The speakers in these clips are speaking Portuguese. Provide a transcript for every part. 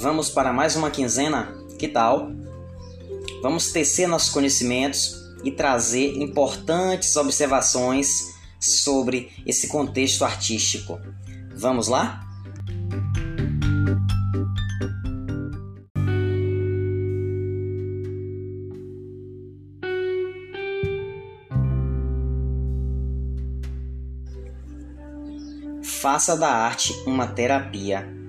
Vamos para mais uma quinzena? Que tal? Vamos tecer nossos conhecimentos e trazer importantes observações sobre esse contexto artístico. Vamos lá? Faça da arte uma terapia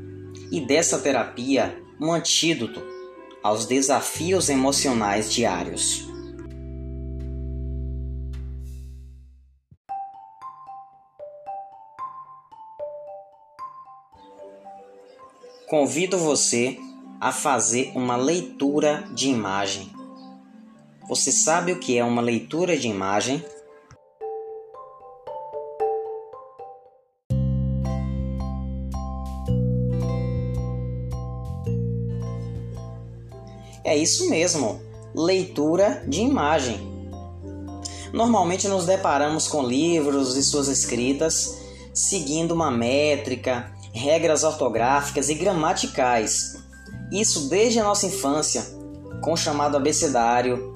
e dessa terapia um antídoto aos desafios emocionais diários. Convido você a fazer uma leitura de imagem. Você sabe o que é uma leitura de imagem? É isso mesmo, leitura de imagem. Normalmente nos deparamos com livros e suas escritas seguindo uma métrica, regras ortográficas e gramaticais. Isso desde a nossa infância, com o chamado abecedário,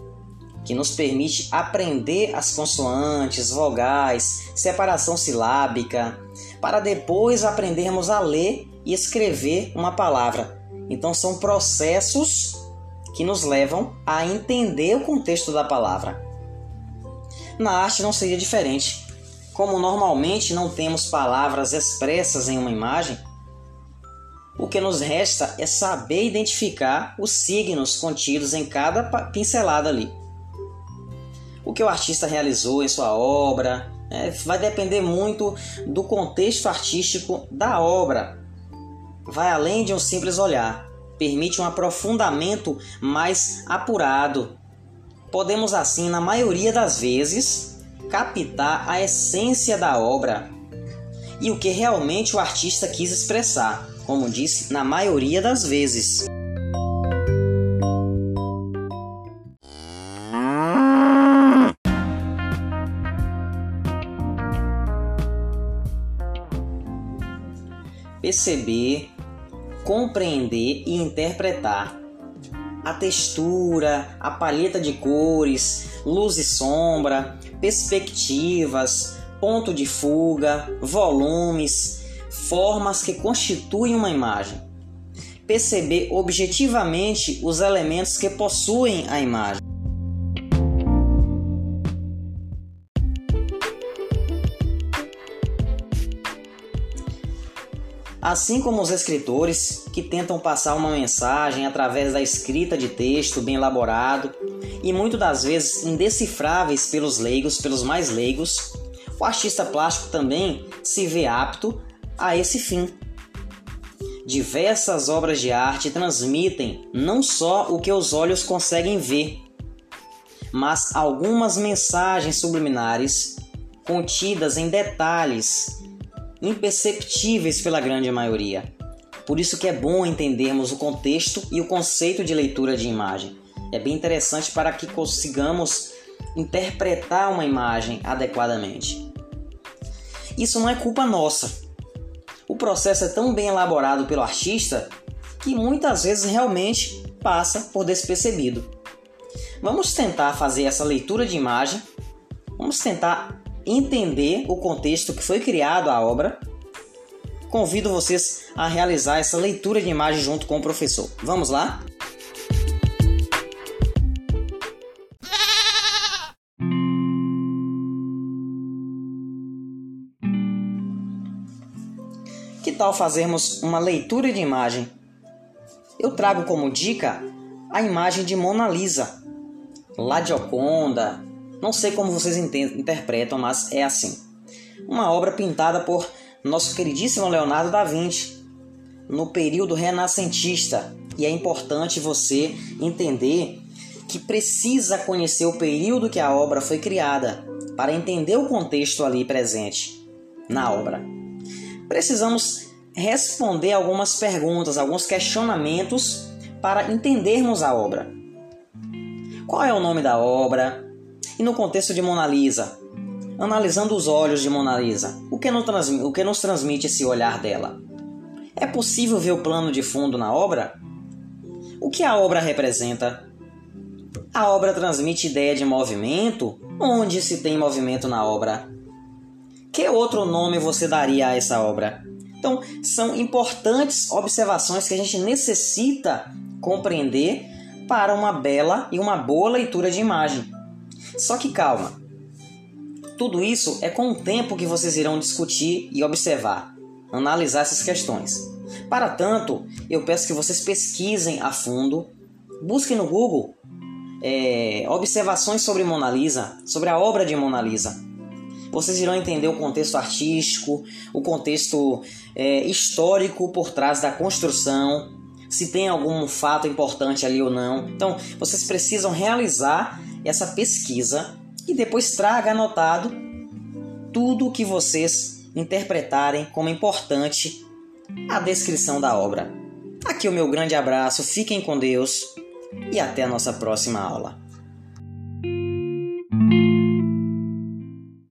que nos permite aprender as consoantes, vogais, separação silábica, para depois aprendermos a ler e escrever uma palavra. Então são processos que nos levam a entender o contexto da palavra. Na arte não seria diferente. Como normalmente não temos palavras expressas em uma imagem, o que nos resta é saber identificar os signos contidos em cada pincelada ali. O que o artista realizou em sua obra é, vai depender muito do contexto artístico da obra. Vai além de um simples olhar permite um aprofundamento mais apurado. Podemos, assim, na maioria das vezes, captar a essência da obra e o que realmente o artista quis expressar, como disse, na maioria das vezes. Perceber compreender e interpretar. A textura, a palheta de cores, luz e sombra, perspectivas, ponto de fuga, volumes, formas que constituem uma imagem. Perceber objetivamente os elementos que possuem a imagem. Assim como os escritores que tentam passar uma mensagem através da escrita de texto bem elaborado e muitas das vezes indecifráveis pelos leigos, pelos mais leigos, o artista plástico também se vê apto a esse fim. Diversas obras de arte transmitem não só o que os olhos conseguem ver, mas algumas mensagens subliminares contidas em detalhes imperceptíveis pela grande maioria. Por isso que é bom entendermos o contexto e o conceito de leitura de imagem. É bem interessante para que consigamos interpretar uma imagem adequadamente. Isso não é culpa nossa. O processo é tão bem elaborado pelo artista que muitas vezes realmente passa por despercebido. Vamos tentar fazer essa leitura de imagem, vamos tentar entender o contexto que foi criado a obra, convido vocês a realizar essa leitura de imagem junto com o professor. Vamos lá? Que tal fazermos uma leitura de imagem? Eu trago como dica a imagem de Mona Lisa, La Gioconda, não sei como vocês interpretam, mas é assim. Uma obra pintada por nosso queridíssimo Leonardo da Vinci no período renascentista. E é importante você entender que precisa conhecer o período que a obra foi criada para entender o contexto ali presente na obra. Precisamos responder algumas perguntas, alguns questionamentos para entendermos a obra. Qual é o nome da obra? E no contexto de Mona Lisa, analisando os olhos de Mona Lisa, o que, nos o que nos transmite esse olhar dela? É possível ver o plano de fundo na obra? O que a obra representa? A obra transmite ideia de movimento? Onde se tem movimento na obra? Que outro nome você daria a essa obra? Então, são importantes observações que a gente necessita compreender para uma bela e uma boa leitura de imagem. Só que calma. Tudo isso é com o tempo que vocês irão discutir e observar, analisar essas questões. Para tanto, eu peço que vocês pesquisem a fundo, busquem no Google é, observações sobre Mona Lisa, sobre a obra de Mona Lisa. Vocês irão entender o contexto artístico, o contexto é, histórico por trás da construção, se tem algum fato importante ali ou não. Então, vocês precisam realizar essa pesquisa e depois traga anotado tudo o que vocês interpretarem como importante a descrição da obra. Aqui o meu grande abraço, fiquem com Deus e até a nossa próxima aula.